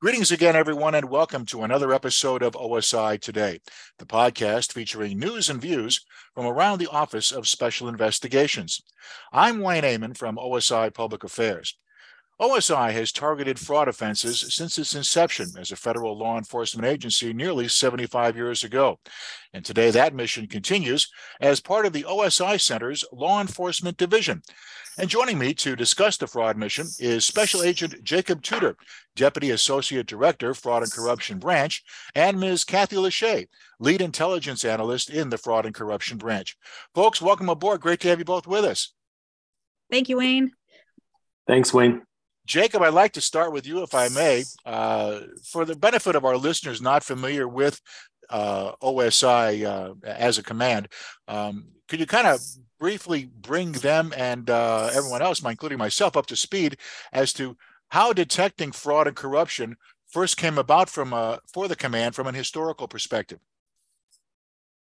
Greetings again, everyone, and welcome to another episode of OSI Today, the podcast featuring news and views from around the Office of Special Investigations. I'm Wayne Amann from OSI Public Affairs. OSI has targeted fraud offenses since its inception as a federal law enforcement agency nearly 75 years ago. And today that mission continues as part of the OSI Center's Law Enforcement Division. And joining me to discuss the fraud mission is Special Agent Jacob Tudor, Deputy Associate Director, Fraud and Corruption Branch, and Ms. Kathy Lachey, Lead Intelligence Analyst in the Fraud and Corruption Branch. Folks, welcome aboard. Great to have you both with us. Thank you, Wayne. Thanks, Wayne. Jacob, I'd like to start with you, if I may, uh, for the benefit of our listeners not familiar with uh, OSI uh, as a command. Um, could you kind of briefly bring them and uh, everyone else, including myself, up to speed as to how detecting fraud and corruption first came about from uh, for the command from an historical perspective?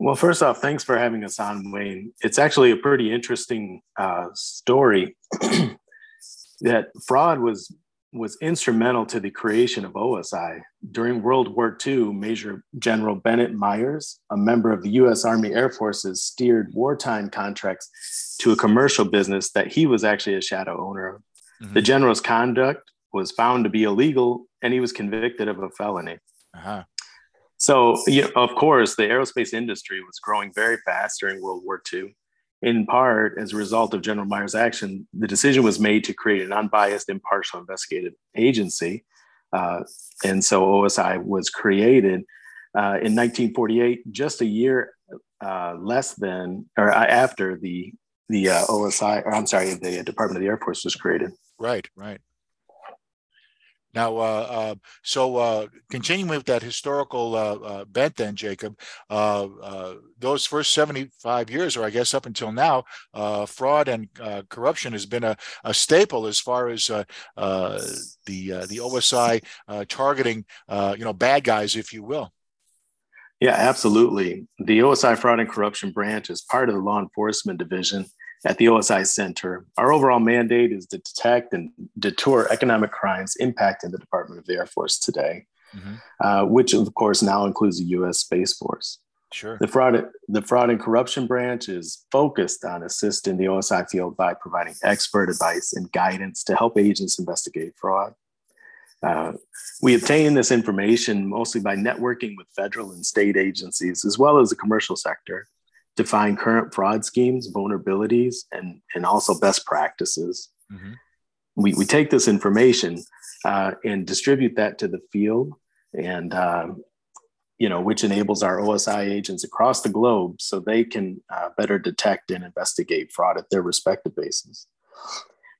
Well, first off, thanks for having us on, Wayne. It's actually a pretty interesting uh, story. that fraud was was instrumental to the creation of OSI. During World War II, Major General Bennett Meyers, a member of the US Army Air Forces, steered wartime contracts to a commercial business that he was actually a shadow owner of. Mm-hmm. The general's conduct was found to be illegal and he was convicted of a felony. Uh-huh. So, you know, of course, the aerospace industry was growing very fast during World War II in part as a result of General Meyers' action, the decision was made to create an unbiased, impartial investigative agency. Uh, and so OSI was created uh, in 1948, just a year uh, less than or after the the uh, OSI, or I'm sorry, the Department of the Air Force was created. Right, right. Now, uh, uh, so uh, continuing with that historical uh, uh, bent, then Jacob, uh, those first seventy-five years, or I guess up until now, fraud and corruption has been a, a, staple as far as the the OSI targeting, you know, bad guys, if you will. Yeah, absolutely. The OSI Fraud and Corruption Branch is part of the Law Enforcement Division at the OSI Center, our overall mandate is to detect and deter economic crimes impacting the Department of the Air Force today, mm-hmm. uh, which of course now includes the U.S. Space Force. Sure. The fraud, the fraud and corruption branch is focused on assisting the OSI field by providing expert advice and guidance to help agents investigate fraud. Uh, we obtain this information mostly by networking with federal and state agencies, as well as the commercial sector, define current fraud schemes, vulnerabilities, and, and also best practices. Mm-hmm. We, we take this information uh, and distribute that to the field, and um, you know, which enables our OSI agents across the globe so they can uh, better detect and investigate fraud at their respective bases.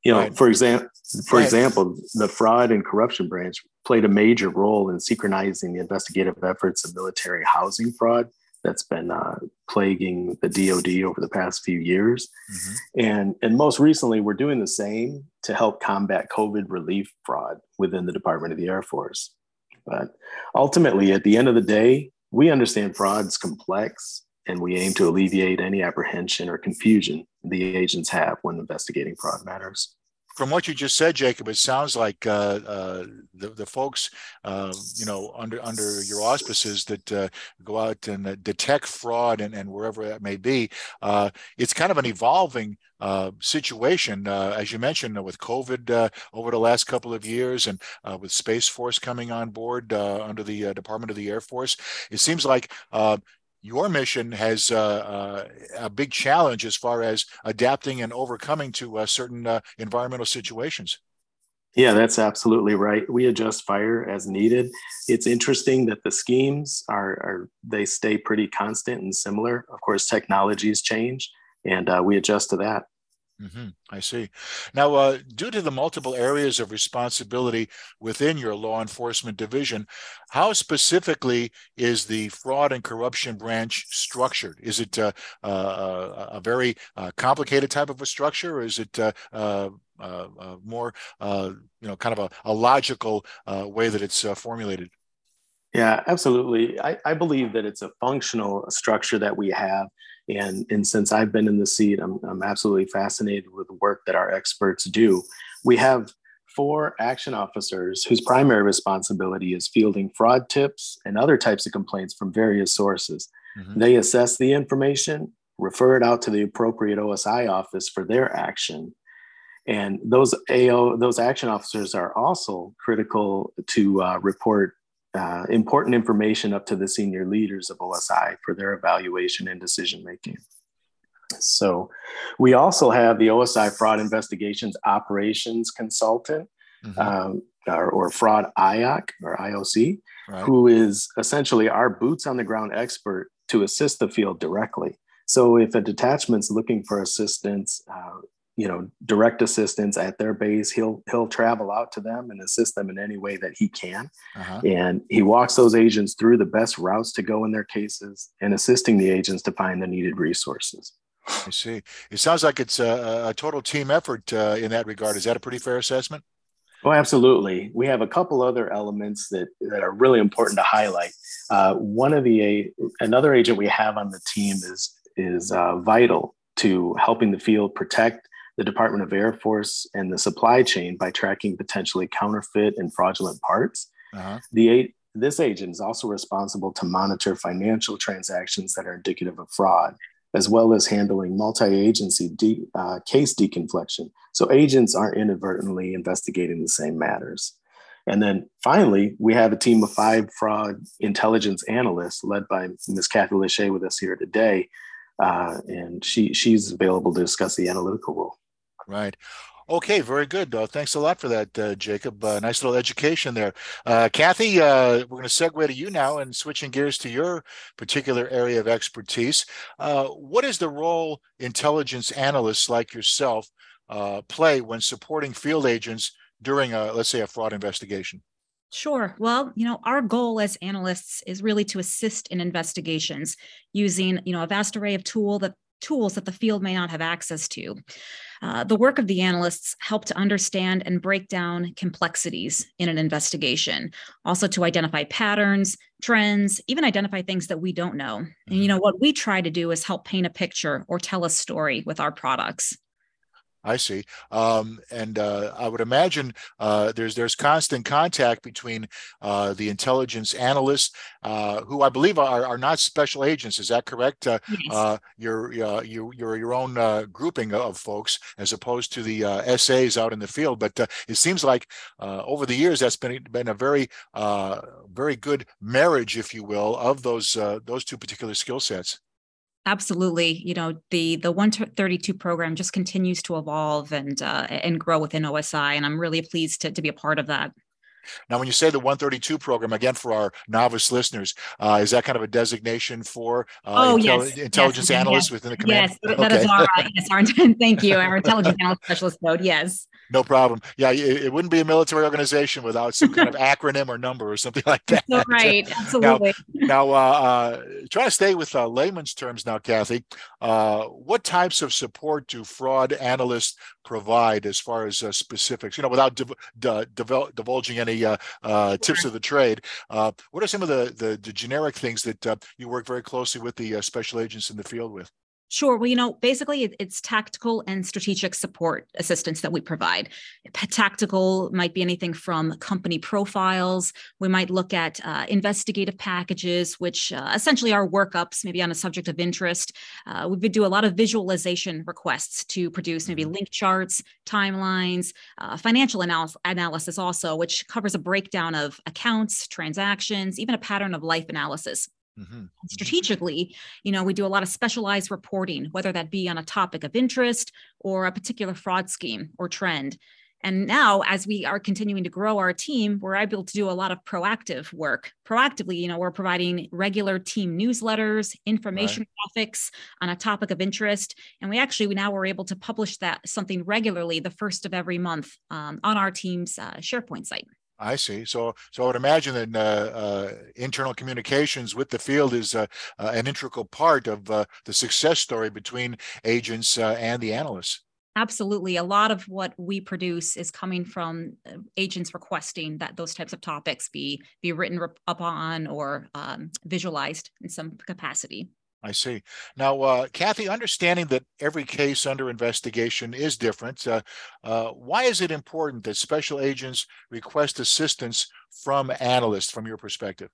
You know, right. for example, for right. example, the fraud and corruption branch played a major role in synchronizing the investigative efforts of military housing fraud that's been uh, plaguing the DoD over the past few years, mm-hmm. and and most recently we're doing the same to help combat COVID relief fraud within the Department of the Air Force. But ultimately, at the end of the day, we understand fraud's complex, and we aim to alleviate any apprehension or confusion the agents have when investigating fraud matters from what you just said, Jacob, it sounds like uh, uh, the, the folks, uh, you know, under under your auspices that uh, go out and uh, detect fraud and, and wherever that may be, uh, it's kind of an evolving situation, as you mentioned, with COVID over the last couple of years, and with Space Force coming on board under the Department of the Air Force. It seems like your mission has uh, uh, a big challenge as far as adapting and overcoming to uh, certain uh, environmental situations. Yeah, that's absolutely right. We adjust fire as needed. It's interesting that the schemes are, are they stay pretty constant and similar. Of course, technologies change, and we adjust to that. Mm-hmm. I see. Now, uh, due to the multiple areas of responsibility within your law enforcement division, how specifically is the fraud and corruption branch structured? Is it uh, uh, a very uh, complicated type of a structure, or is it uh, uh, more, you know, kind of a, a logical way that it's formulated? Yeah, absolutely. I, I believe that it's a functional structure that we have and, and since I've been in the seat, I'm, I'm absolutely fascinated with the work that our experts do. We have four action officers whose primary responsibility is fielding fraud tips and other types of complaints from various sources. Mm-hmm. They assess the information, refer it out to the appropriate OSI office for their action. And those AO, those action officers are also critical to uh, report uh, important information up to the senior leaders of OSI for their evaluation and decision making. So, we also have the OSI Fraud Investigations Operations Consultant, mm-hmm. um, or, or, Fraud IOC or IOC, right. who is essentially our boots on the ground expert to assist the field directly. So, if a detachment's looking for assistance, uh, you know direct assistance at their base he'll he'll travel out to them and assist them in any way that he can uh-huh. and he walks those agents through the best routes to go in their cases and assisting the agents to find the needed resources i see it sounds like it's a, a total team effort uh, in that regard is that a pretty fair assessment Oh, absolutely. We have a couple other elements that, that are really important to highlight. Uh, one of the another agent we have on the team is is uh, vital to helping the field protect the Department of Air Force and the supply chain by tracking potentially counterfeit and fraudulent parts. Uh-huh. The this agent is also responsible to monitor financial transactions that are indicative of fraud, as well as handling multi-agency de- uh, case deconfliction. So agents aren't inadvertently investigating the same matters. And then finally, we have a team of five fraud intelligence analysts led by Ms. Kathy Lachey with us here today. Uh, and she, she's available to discuss the analytical role. Right. Okay, very good. Uh, thanks a lot for that, uh, Jacob. Uh, nice little education there. Uh, Kathy, uh, we're going to segue to you now and switching gears to your particular area of expertise. Uh, what is the role intelligence analysts like yourself play when supporting field agents during, a, let's say, a fraud investigation? Sure. Well, you know, our goal as analysts is really to assist in investigations using, you know, a vast array of tool that tools that the field may not have access to. Uh, the work of the analysts help to understand and break down complexities in an investigation, also to identify patterns, trends, even identify things that we don't know. And you mm-hmm. know what we try to do is help paint a picture or tell a story with our products. I see. Um, and uh, I would imagine uh, there's there's constant contact between uh, the intelligence analysts, uh, who I believe are, are not special agents. Is that correct? Uh, yes. Uh, you're you you're your own grouping of folks as opposed to the SAs out in the field. But it seems like over the years that's been been a very very good marriage, if you will, of those those two particular skill sets absolutely. You know the the 132 program just continues to evolve and uh, and grow within osi and i'm really pleased to, to be a part of that now, when you say the 132 program, again, for our novice listeners, uh, is that kind of a designation for uh, oh, intel- yes. intelligence yes. analysts yes. within the command? Yes, that okay. is our, yes, our, thank you, our intelligence analyst specialist code, yes. No problem. Yeah, it, it, wouldn't be a military organization without some kind of acronym or number or something like that. So right, absolutely. Now, now uh, uh, try to stay with uh, layman's terms now, Kathy. Uh, what types of support do fraud analysts provide as far as uh, specifics? You know, without div- divulging any uh, tips of the trade, what are some of the, the, the generic things that you work very closely with the special agents in the field with? Sure. Well, you know, basically it's tactical and strategic support assistance that we provide. Tactical might be anything from company profiles. We might look at uh, investigative packages, which uh, essentially are workups, maybe on a subject of interest. Uh, we would do a lot of visualization requests to produce maybe mm-hmm. link charts, timelines, uh, financial analysis, analysis also, which covers a breakdown of accounts, transactions, even a pattern of life analysis. Mm-hmm, mm-hmm. Strategically, you know, we do a lot of specialized reporting, whether that be on a topic of interest or a particular fraud scheme or trend. And now, as we are continuing to grow our team, we're able to do a lot of proactive work. Proactively, you know, we're providing regular team newsletters, information right. graphics on a topic of interest. And we actually we now we're able to publish that something regularly the first of every month um, on our team's uh, SharePoint site. I see. So, so I would imagine that uh, uh, internal communications with the field is uh, uh an integral part of uh, the success story between agents uh, and the analysts. Absolutely. A lot of what we produce is coming from agents requesting that those types of topics be be written up on or um, visualized in some capacity. I see. Now, uh, Kathy, understanding that every case under investigation is different, uh, uh, why is it important that special agents request assistance from analysts from your perspective?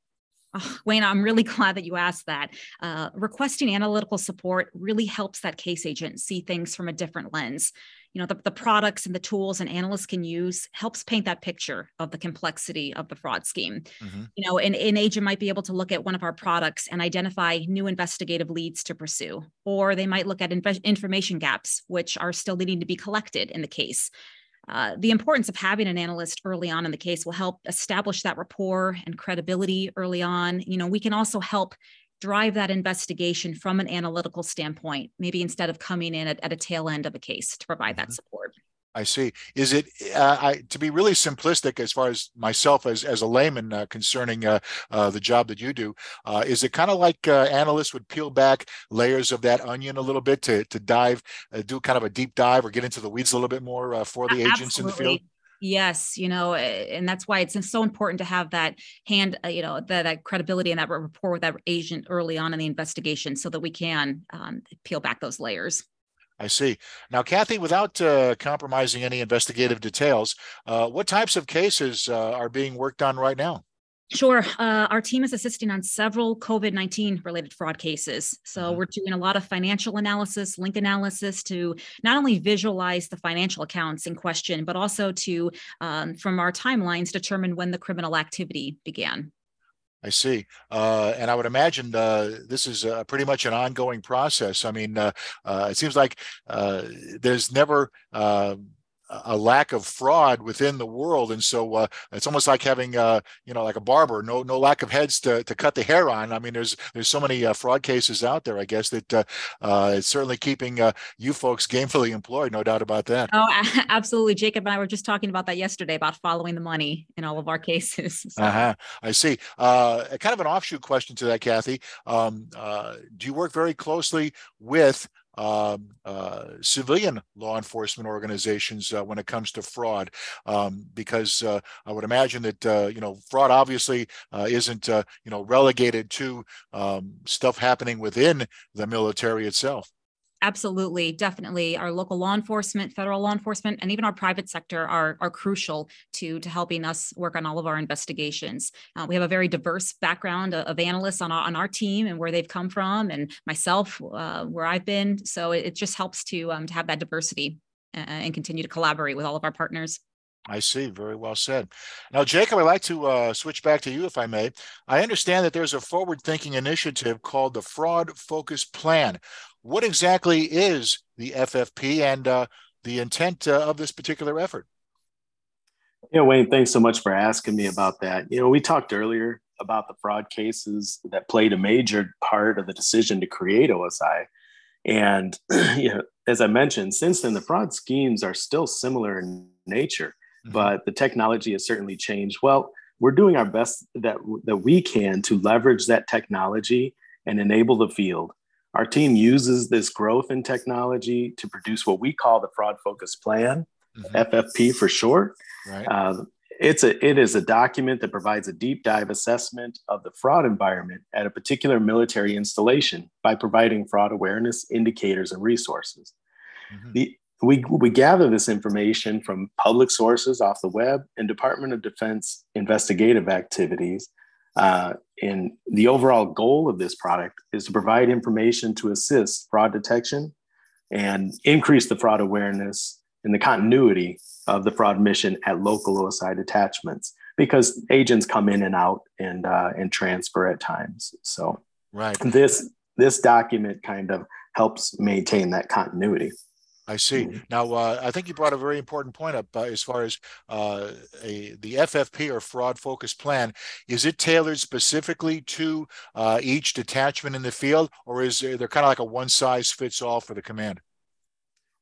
Oh, Wayne, I'm really glad that you asked that. Uh, requesting analytical support really helps that case agent see things from a different lens you know the, the products and the tools and analysts can use helps paint that picture of the complexity of the fraud scheme mm-hmm. you know an, an agent might be able to look at one of our products and identify new investigative leads to pursue or they might look at inv- information gaps which are still needing to be collected in the case uh, the importance of having an analyst early on in the case will help establish that rapport and credibility early on. You know, we can also help drive that investigation from an analytical standpoint, maybe instead of coming in at, at a tail end of a case to provide mm-hmm. that support. I see. Is it uh, I, to be really simplistic as far as myself as, as a layman uh, concerning uh, uh the job that you do? Uh, is it kind of like uh, analysts would peel back layers of that onion a little bit to to dive, do kind of a deep dive or get into the weeds a little bit more for the agents in the field? Yes, you know, and that's why it's so important to have that hand, uh, you know, that, that credibility and that rapport with that agent early on in the investigation, so that we can um, peel back those layers. I see. Now, Kathy, without uh, compromising any investigative details, uh, what types of cases uh, are being worked on right now? Sure. Uh, our team is assisting on several COVID 19 related fraud cases. So mm-hmm. we're doing a lot of financial analysis, link analysis to not only visualize the financial accounts in question, but also to, um, from our timelines, determine when the criminal activity began. I see. Uh, and I would imagine uh, this is uh, pretty much an ongoing process. I mean, uh, uh, it seems like uh, there's never a lack of fraud within the world, and so uh, it's almost like having uh, you know like a barber, no no lack of heads to, to cut the hair on. I mean, there's there's so many uh, fraud cases out there. I guess that uh, uh, it's certainly keeping uh, you folks gainfully employed, no doubt about that. Oh, absolutely. Jacob and I were just talking about that yesterday about following the money in all of our cases. So. Uh-huh. I see. kind of an offshoot question to that, Kathy. Um, do you work very closely with um, uh, civilian law enforcement organizations uh, when it comes to fraud, um, because uh, I would imagine that uh, you know fraud obviously uh, isn't uh, you know relegated to um, stuff happening within the military itself. Absolutely, definitely. Our local law enforcement, federal law enforcement, and even our private sector are, are crucial to, to helping us work on all of our investigations. Uh, we have a very diverse background of, analysts on our, on our team and where they've come from, and myself, uh, where I've been. So it, it just helps to, um, to have that diversity uh, and continue to collaborate with all of our partners. I see. Very well said. Now, Jacob, I'd like to uh, switch back to you, if I may. I understand that there's a forward thinking initiative called the Fraud Focus Plan. What exactly is the FFP and uh, the intent uh, of this particular effort? Yeah, Wayne, thanks so much for asking me about that. You know, we talked earlier about the fraud cases that played a major part of the decision to create OSI. And you know, as I mentioned, since then, the fraud schemes are still similar in nature, mm-hmm. but the technology has certainly changed. Well, we're doing our best that, that we can to leverage that technology and enable the field our team uses this growth in technology to produce what we call the fraud focus plan, mm-hmm. FFP for short. Right. Uh, it's a it is a document that provides a deep dive assessment of the fraud environment at a particular military installation by providing fraud awareness indicators and resources. Mm-hmm. The, we, we gather this information from public sources off the web and Department of Defense investigative activities uh, and the overall goal of this product is to provide information to assist fraud detection and increase the fraud awareness and the continuity of the fraud mission at local OSI detachments because agents come in and out and uh, and transfer at times. So right. this this document kind of helps maintain that continuity. I see. Mm-hmm. Now, uh, I think you brought a very important point up uh, as far as uh, a, the FFP or fraud focus plan. Is it tailored specifically to uh, each detachment in the field, or is there, kind of like a one size fits all for the command?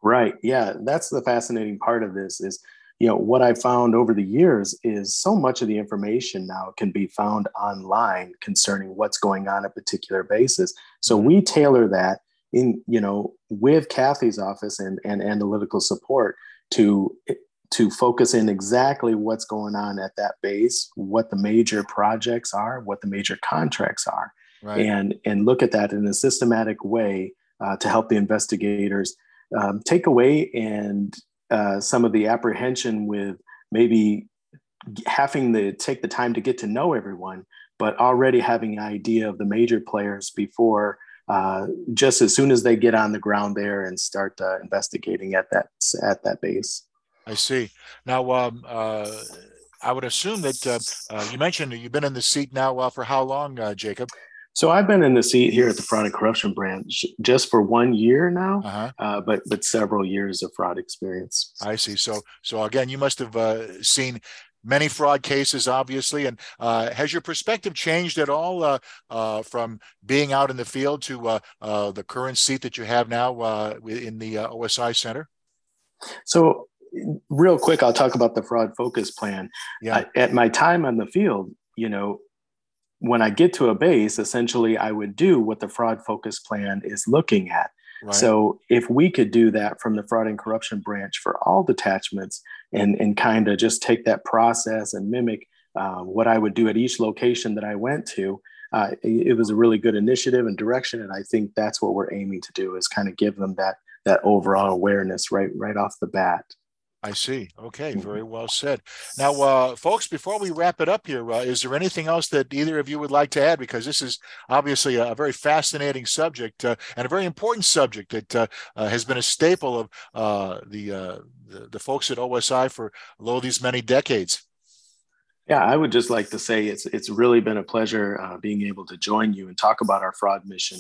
Right. Yeah, that's the fascinating part of this. Is you know what I found over the years is so much of the information now can be found online concerning what's going on a particular basis. So mm-hmm. we tailor that in you know with Kathy's office and, and analytical support to to focus in exactly what's going on at that base, what the major projects are, what the major contracts are. right. and and look at that in a systematic way uh, to help the investigators um, take away and uh, some of the apprehension with maybe having to take the time to get to know everyone, but already having an idea of the major players before uh, just as soon as they get on the ground there and start uh, investigating at that at that base. I see. Now, um, uh, I would assume that uh, uh, you mentioned you've been in the seat now uh, for how long, Jacob? So I've been in the seat here at the Fraud and Corruption Branch just for one year now, uh-huh. uh, but but several years of fraud experience. I see. So so again, you must have uh, seen many fraud cases, obviously. And uh, has your perspective changed at all uh, uh, from being out in the field to uh, uh, the current seat that you have now uh, in the OSI Center? So, real quick, I'll talk about the fraud focus plan. Yeah. at my time on the field, you know, when I get to a base, essentially I would do what the fraud focus plan is looking at. So if we could do that from the fraud and corruption branch for all detachments and, and kind of just take that process and mimic uh, what I would do at each location that I went to, uh, it, it was a really good initiative and direction. And I think that's what we're aiming to do is kind of give them that that overall awareness right right off the bat. I see. Okay, mm-hmm. very well said. Now, uh, folks, before we wrap it up here, uh, is there anything else that either of you would like to add? Because this is obviously a, very fascinating subject uh, and a very important subject that uh, uh, has been a staple of uh, the, the, the folks at OSI for lo these many decades. Yeah, I would just like to say it's it's really been a pleasure being able to join you and talk about our fraud mission.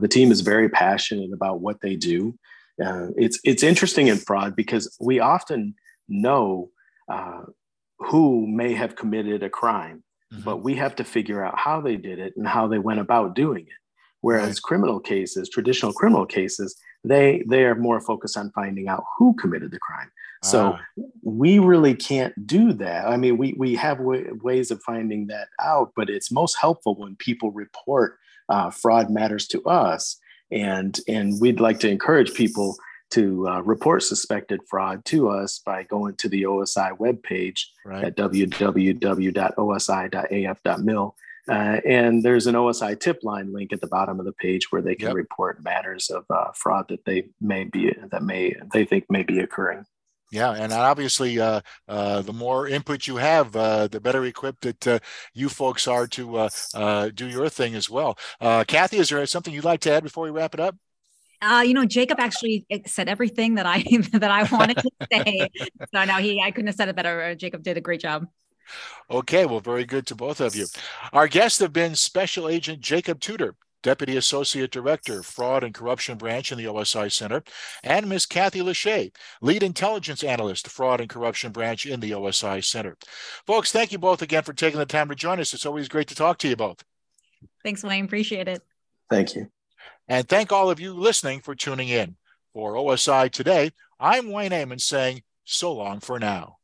the team is very passionate about what they do. Uh, it's it's interesting in fraud because we often know uh, who may have committed a crime, mm-hmm. but we have to figure out how they did it and how they went about doing it. Whereas right. criminal cases, traditional criminal cases, they they are more focused on finding out who committed the crime. So ah. we really can't do that. I mean, we we have w- ways of finding that out, but it's most helpful when people report uh, fraud matters to us and and we'd like to encourage people to uh, report suspected fraud to us by going to the OSI webpage right. at www.osi.af.mil. Uh, and there's an OSI tip line link at the bottom of the page where they can yep. report matters of uh, fraud that they may be that may they think may be occurring. Yeah, and obviously, uh, uh, the more input you have, uh, the better equipped that uh, you folks are to uh, uh, do your thing as well. Kathy, is there something you'd like to add before we wrap it up? you know, Jacob actually said everything that I that I wanted to say. so no, he I couldn't have said it better. Jacob did a great job. Okay, well, very good to both of you. Our guests have been Special Agent Jacob Tudor, Deputy Associate Director, Fraud and Corruption Branch in the OSI Center, and Ms. Kathy Lachey, Lead Intelligence Analyst, Fraud and Corruption Branch in the OSI Center. Folks, thank you both again for taking the time to join us. It's always great to talk to you both. Thanks, Wayne. Appreciate it. Thank you. And thank all of you listening for tuning in. For OSI Today, I'm Wayne Amann saying so long for now.